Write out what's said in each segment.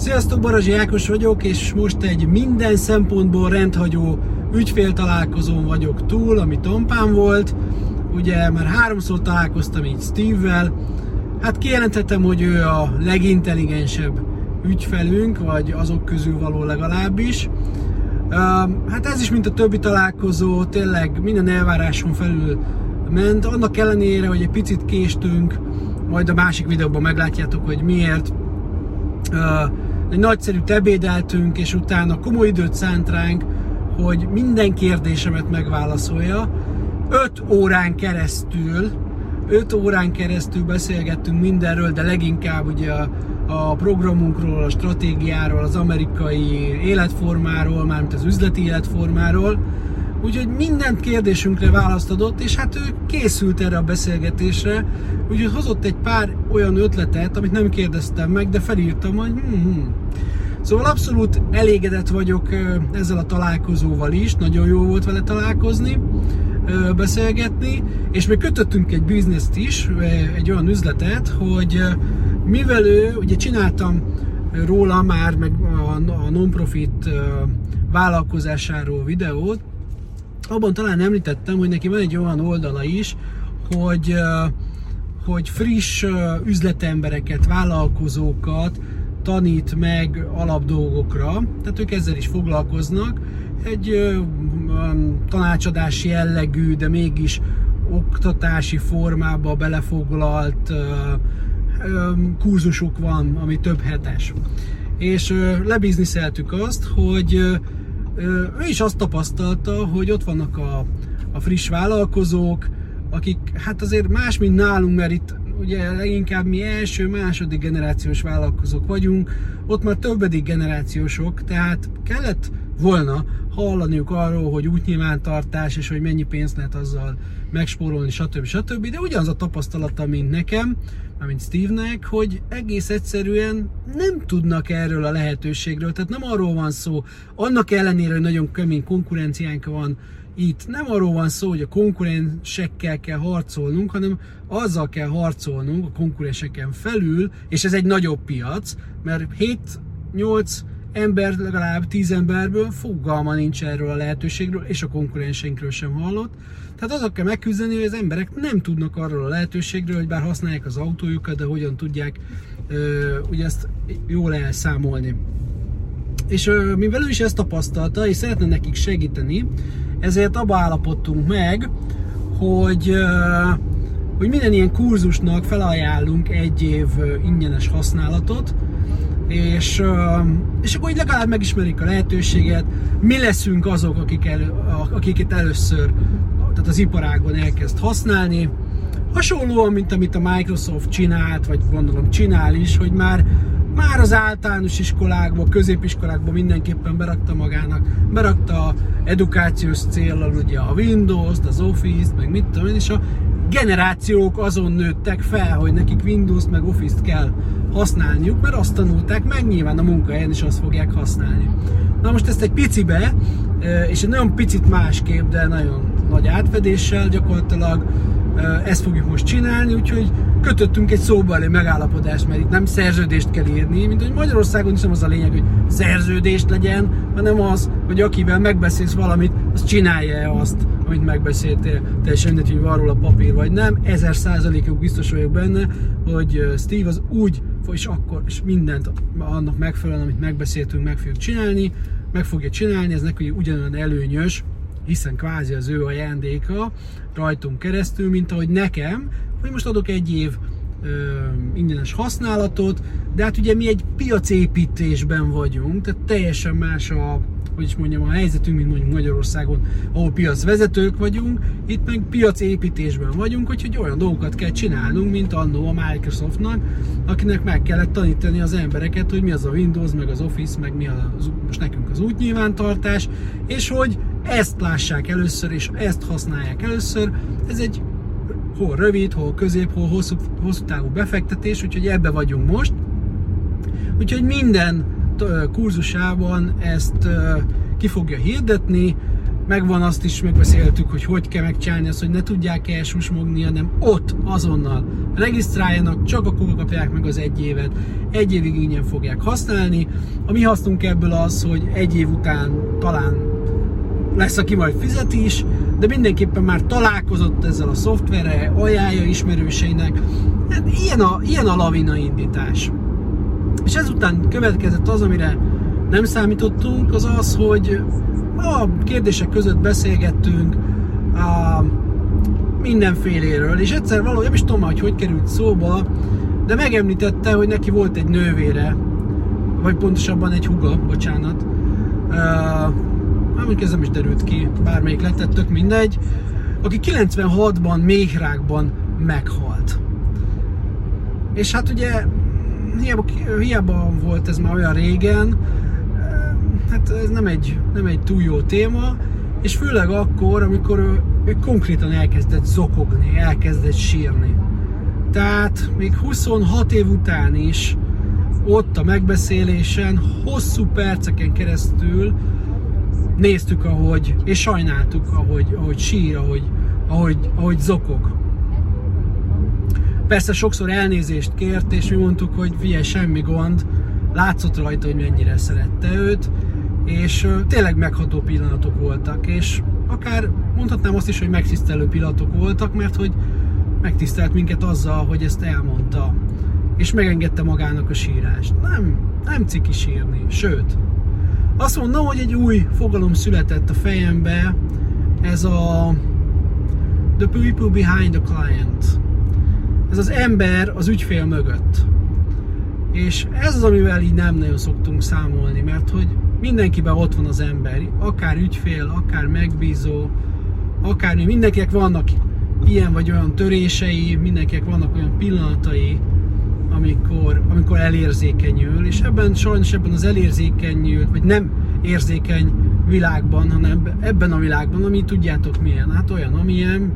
Sziasztok, Barazsi Ákos vagyok, és most egy minden szempontból rendhagyó ügyfél találkozón vagyok túl, ami Tompán volt. Ugye már háromszor találkoztam így Steve-vel. Hát kijelenthetem, hogy ő a legintelligensebb ügyfelünk, vagy azok közül való legalábbis. Hát ez is, mint a többi találkozó, tényleg minden elváráson felül ment, annak ellenére, hogy egy picit késtünk, majd a másik videóban meglátjátok, hogy miért. Egy nagyszerű ebédeltünk, és utána komoly időt szánt ránk, hogy minden kérdésemet megválaszolja. 5 órán keresztül, 5 órán keresztül beszélgettünk mindenről, de leginkább ugye a, a programunkról, a stratégiáról, az amerikai életformáról, mármint az üzleti életformáról. Úgyhogy mindent kérdésünkre választ adott, és hát ő készült erre a beszélgetésre, úgyhogy hozott egy pár olyan ötletet, amit nem kérdeztem meg, de felírtam, hogy hmm. Szóval abszolút elégedett vagyok ezzel a találkozóval is, nagyon jó volt vele találkozni, beszélgetni, és még kötöttünk egy bizniszt is, egy olyan üzletet, hogy mivel ő, ugye csináltam róla már, meg a non-profit vállalkozásáról videót, abban talán említettem, hogy neki van egy olyan oldala is, hogy, hogy friss üzletembereket, vállalkozókat tanít meg alapdolgokra, tehát ők ezzel is foglalkoznak. Egy tanácsadási jellegű, de mégis oktatási formába belefoglalt kurzusuk van, ami több hetes. És lebizniszeltük azt, hogy ő is azt tapasztalta, hogy ott vannak a, a friss vállalkozók, akik hát azért más, mint nálunk, mert itt ugye leginkább mi első, második generációs vállalkozók vagyunk, ott már többedik generációsok, tehát kellett volna hallaniuk arról, hogy útnyilvántartás, és hogy mennyi pénzt lehet azzal megspórolni, stb. stb. De ugyanaz a tapasztalata, mint nekem, mint Steve-nek, hogy egész egyszerűen nem tudnak erről a lehetőségről. Tehát nem arról van szó, annak ellenére, hogy nagyon kemény konkurenciánk van, itt nem arról van szó, hogy a konkurensekkel kell harcolnunk, hanem azzal kell harcolnunk a konkurenseken felül, és ez egy nagyobb piac, mert 7-8 ember, legalább 10 emberből fogalma nincs erről a lehetőségről, és a konkurenseinkről sem hallott. Tehát azok kell megküzdeni, hogy az emberek nem tudnak arról a lehetőségről, hogy bár használják az autójukat, de hogyan tudják ö, ugye ezt jól elszámolni. És ö, mivel ő is ezt tapasztalta, és szeretne nekik segíteni, ezért abba állapodtunk meg, hogy, hogy minden ilyen kurzusnak felajánlunk egy év ingyenes használatot, és, és akkor így legalább megismerik a lehetőséget, mi leszünk azok, akik elő, akiket először tehát az iparágban elkezd használni. Hasonlóan, mint amit a Microsoft csinált, vagy gondolom csinál is, hogy már már az általános iskolákban, középiskolákban mindenképpen berakta magának, berakta edukációs célral ugye a Windows-t, az Office-t, meg mit tudom én, és a generációk azon nőttek fel, hogy nekik Windows-t meg Office-t kell használniuk, mert azt tanulták meg, nyilván a munkahelyen is azt fogják használni. Na most ezt egy picibe, és egy nagyon picit másképp, de nagyon nagy átfedéssel gyakorlatilag ezt fogjuk most csinálni, úgyhogy kötöttünk egy szóbeli megállapodást, mert itt nem szerződést kell írni, mint hogy Magyarországon is nem az a lényeg, hogy szerződést legyen, hanem az, hogy akivel megbeszélsz valamit, az csinálja azt, amit megbeszéltél, teljesen mindegy, hogy van róla papír vagy nem. Ezer százalékig biztos vagyok benne, hogy Steve az úgy, és akkor, és mindent annak megfelelően, amit megbeszéltünk, meg fogjuk csinálni, meg fogja csinálni, ez neki ugyanolyan előnyös, hiszen kvázi az ő ajándéka rajtunk keresztül, mint ahogy nekem, hogy most adok egy év ö, ingyenes használatot, de hát ugye mi egy piacépítésben vagyunk, tehát teljesen más a, hogy is mondjam, a helyzetünk, mint mondjuk Magyarországon, ahol piacvezetők vagyunk, itt meg piacépítésben vagyunk, úgyhogy olyan dolgokat kell csinálnunk, mint annó a Microsoftnak, akinek meg kellett tanítani az embereket, hogy mi az a Windows, meg az Office, meg mi az, most nekünk az útnyilvántartás, és hogy ezt lássák először, és ezt használják először. Ez egy hol rövid, hol közép, hol hosszú, hosszú távú befektetés, úgyhogy ebbe vagyunk most. Úgyhogy minden kurzusában ezt ki fogja hirdetni, megvan azt is, megbeszéltük, hogy hogy kell megcsinálni azt, hogy ne tudják elsusmogni, hanem ott, azonnal regisztráljanak, csak akkor kapják meg az egy évet, egy évig ingyen fogják használni. A mi hasznunk ebből az, hogy egy év után talán lesz, aki majd fizet is, de mindenképpen már találkozott ezzel a szoftverrel, ajánlja ismerőseinek. Hát ilyen a, ilyen a lavina indítás. És ezután következett az, amire nem számítottunk, az az, hogy a kérdések között beszélgettünk a mindenféléről, és egyszer valahogy nem is tudom hogy hogy került szóba, de megemlítette, hogy neki volt egy nővére, vagy pontosabban egy huga, bocsánat. Mondjuk ez nem is derült ki, bármelyik lett, tök mindegy, aki 96-ban méhrákban meghalt. És hát ugye hiába, hiába volt ez már olyan régen, hát ez nem egy, nem egy túl jó téma, és főleg akkor, amikor ő, ő konkrétan elkezdett zokogni, elkezdett sírni. Tehát még 26 év után is ott a megbeszélésen, hosszú perceken keresztül néztük, ahogy, és sajnáltuk, ahogy, ahogy sír, ahogy, ahogy, ahogy zokog. Persze sokszor elnézést kért, és mi mondtuk, hogy figyelj, semmi gond, látszott rajta, hogy mennyire szerette őt, és tényleg megható pillanatok voltak, és akár mondhatnám azt is, hogy megtisztelő pillanatok voltak, mert hogy megtisztelt minket azzal, hogy ezt elmondta, és megengedte magának a sírást. Nem, nem ciki sírni, sőt, azt mondom, hogy egy új fogalom született a fejembe, ez a the people behind the client. Ez az ember az ügyfél mögött. És ez az, amivel így nem nagyon szoktunk számolni, mert hogy mindenkiben ott van az ember, akár ügyfél, akár megbízó, akár mindenkinek vannak ilyen vagy olyan törései, mindenkinek vannak olyan pillanatai, amikor, amikor elérzékenyül, és ebben sajnos ebben az elérzékenyült, vagy nem érzékeny világban, hanem ebben a világban, ami tudjátok milyen, hát olyan, amilyen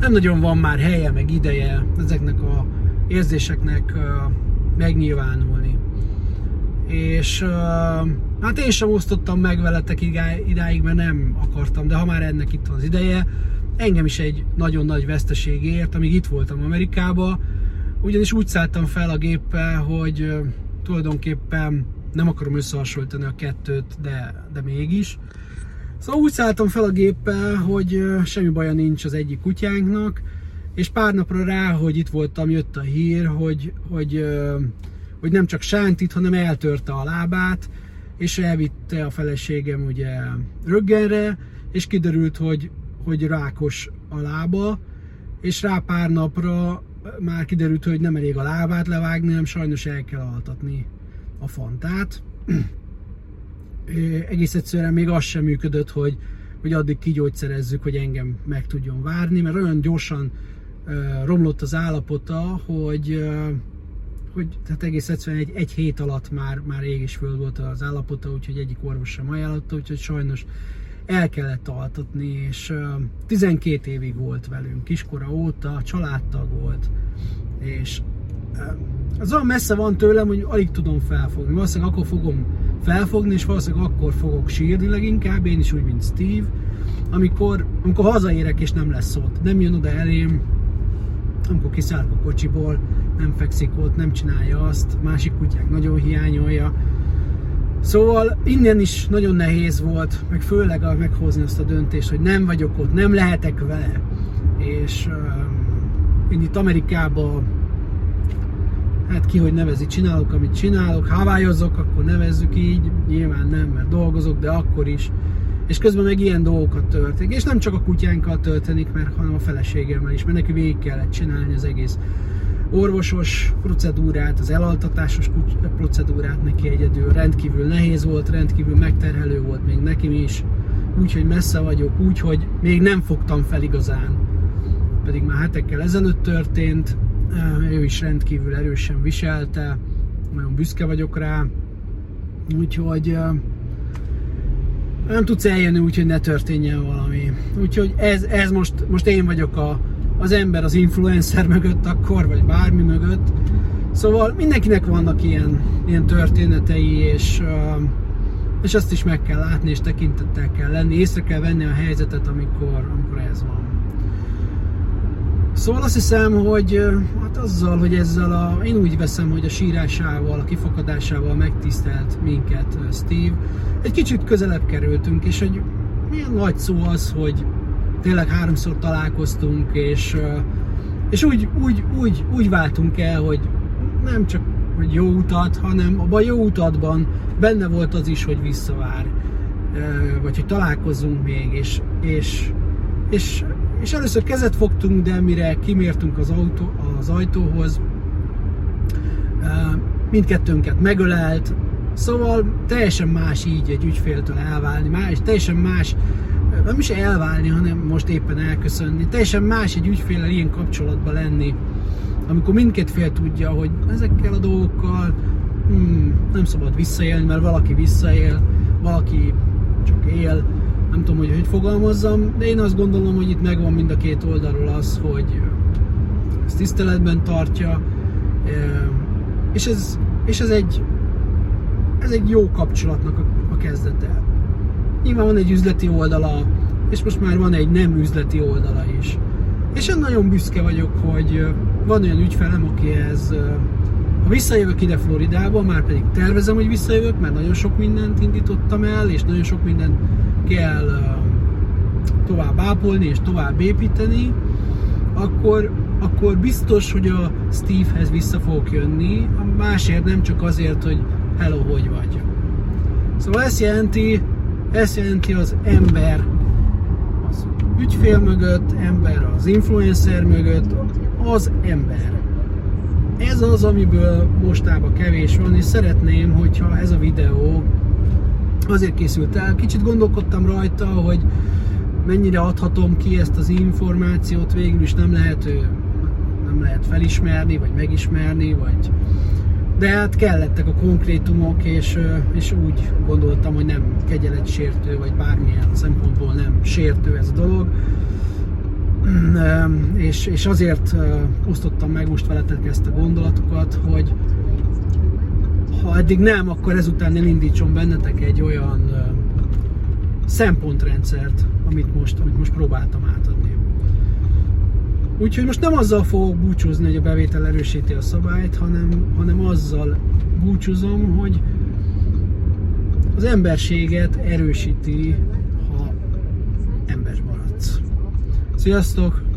nem nagyon van már helye, meg ideje ezeknek a érzéseknek megnyilvánulni. És hát én sem osztottam meg veletek idáig, mert nem akartam, de ha már ennek itt van az ideje, engem is egy nagyon nagy veszteség ért, amíg itt voltam Amerikába, ugyanis úgy szálltam fel a géppel, hogy tulajdonképpen nem akarom összehasonlítani a kettőt, de, de mégis. Szóval úgy szálltam fel a géppel, hogy semmi baja nincs az egyik kutyánknak, és pár napra rá, hogy itt voltam, jött a hír, hogy, hogy, hogy nem csak sántit, hanem eltörte a lábát, és elvitte a feleségem ugye röggenre, és kiderült, hogy, hogy rákos a lába, és rá pár napra már kiderült, hogy nem elég a lábát levágni, hanem sajnos el kell altatni a fantát. Egész egyszerűen még az sem működött, hogy, hogy addig kigyógyszerezzük, hogy engem meg tudjon várni, mert olyan gyorsan romlott az állapota, hogy, hogy tehát egész egyszerűen egy, egy hét alatt már, már ég és föld volt az állapota, úgyhogy egyik orvos sem ajánlotta, úgyhogy sajnos el kellett altatni, és 12 évig volt velünk, kiskora óta, családtag volt, és az olyan messze van tőlem, hogy alig tudom felfogni. Valószínűleg akkor fogom felfogni, és valószínűleg akkor fogok sírni leginkább, én is úgy, mint Steve, amikor, amikor hazaérek és nem lesz ott. Nem jön oda elém, amikor kiszállok a kocsiból, nem fekszik ott, nem csinálja azt, másik kutyák nagyon hiányolja. Szóval innen is nagyon nehéz volt, meg főleg a meghozni azt a döntést, hogy nem vagyok ott, nem lehetek vele. És uh, én itt Amerikában hát ki hogy nevezi, csinálok, amit csinálok, havályozok, akkor nevezzük így, nyilván nem, mert dolgozok, de akkor is. És közben meg ilyen dolgokat történik. És nem csak a kutyánkkal történik, mert hanem a feleségemmel is, mert neki végig kellett csinálni az egész orvosos procedúrát, az elaltatásos procedúrát neki egyedül. Rendkívül nehéz volt, rendkívül megterhelő volt még nekem is. Úgyhogy messze vagyok, úgyhogy még nem fogtam fel igazán. Pedig már hetekkel ezelőtt történt, ő is rendkívül erősen viselte, nagyon büszke vagyok rá, úgyhogy nem tudsz eljönni úgy, hogy ne történjen valami. Úgyhogy ez, ez most, most én vagyok a, az ember az influencer mögött akkor, vagy bármi mögött. Szóval mindenkinek vannak ilyen, ilyen történetei, és, és azt is meg kell látni, és tekintettel kell lenni, észre kell venni a helyzetet, amikor, amikor ez van. Szóval azt hiszem, hogy hát azzal, hogy ezzel a, én úgy veszem, hogy a sírásával, a kifakadásával megtisztelt minket Steve, egy kicsit közelebb kerültünk, és hogy milyen nagy szó az, hogy tényleg háromszor találkoztunk, és, és úgy, úgy, úgy, úgy váltunk el, hogy nem csak hogy jó utat, hanem abban a jó utatban benne volt az is, hogy visszavár, vagy hogy találkozzunk még, és, és, és, és először kezet fogtunk, de mire kimértünk az, autó, az ajtóhoz, mindkettőnket megölelt, szóval teljesen más így egy ügyféltől elválni, más, teljesen más nem is elválni, hanem most éppen elköszönni. Teljesen más egy ügyféllel ilyen kapcsolatban lenni, amikor mindkét fél tudja, hogy ezekkel a dolgokkal hmm, nem szabad visszaélni, mert valaki visszaél, valaki csak él, nem tudom, hogy hogy fogalmazzam, de én azt gondolom, hogy itt megvan mind a két oldalról az, hogy ezt tiszteletben tartja, és ez, és ez egy ez egy jó kapcsolatnak a, a kezdete. Nyilván van egy üzleti oldala, és most már van egy nem üzleti oldala is. És én nagyon büszke vagyok, hogy van olyan ügyfelem, akihez ha visszajövök ide Floridába, már pedig tervezem, hogy visszajövök, mert nagyon sok mindent indítottam el, és nagyon sok mindent kell tovább ápolni és tovább építeni, akkor, akkor biztos, hogy a Steve-hez vissza fogok jönni, másért nem csak azért, hogy hello, hogy vagy. Szóval ezt jelenti, ezt jelenti az ember az ügyfél mögött, ember az influencer mögött, az ember. Ez az, amiből mostában kevés van, és szeretném, hogyha ez a videó azért készült el. Kicsit gondolkodtam rajta, hogy mennyire adhatom ki ezt az információt, végül is nem lehet, nem lehet felismerni, vagy megismerni, vagy de hát kellettek a konkrétumok, és, és úgy gondoltam, hogy nem sértő, vagy bármilyen szempontból nem sértő ez a dolog. És, és azért osztottam meg most veletek ezt a gondolatokat, hogy ha eddig nem, akkor ezután elindítson bennetek egy olyan szempontrendszert, amit most, amit most próbáltam átadni. Úgyhogy most nem azzal fogok búcsúzni, hogy a bevétel erősíti a szabályt, hanem, hanem azzal búcsúzom, hogy az emberséget erősíti, ha ember maradsz. Sziasztok!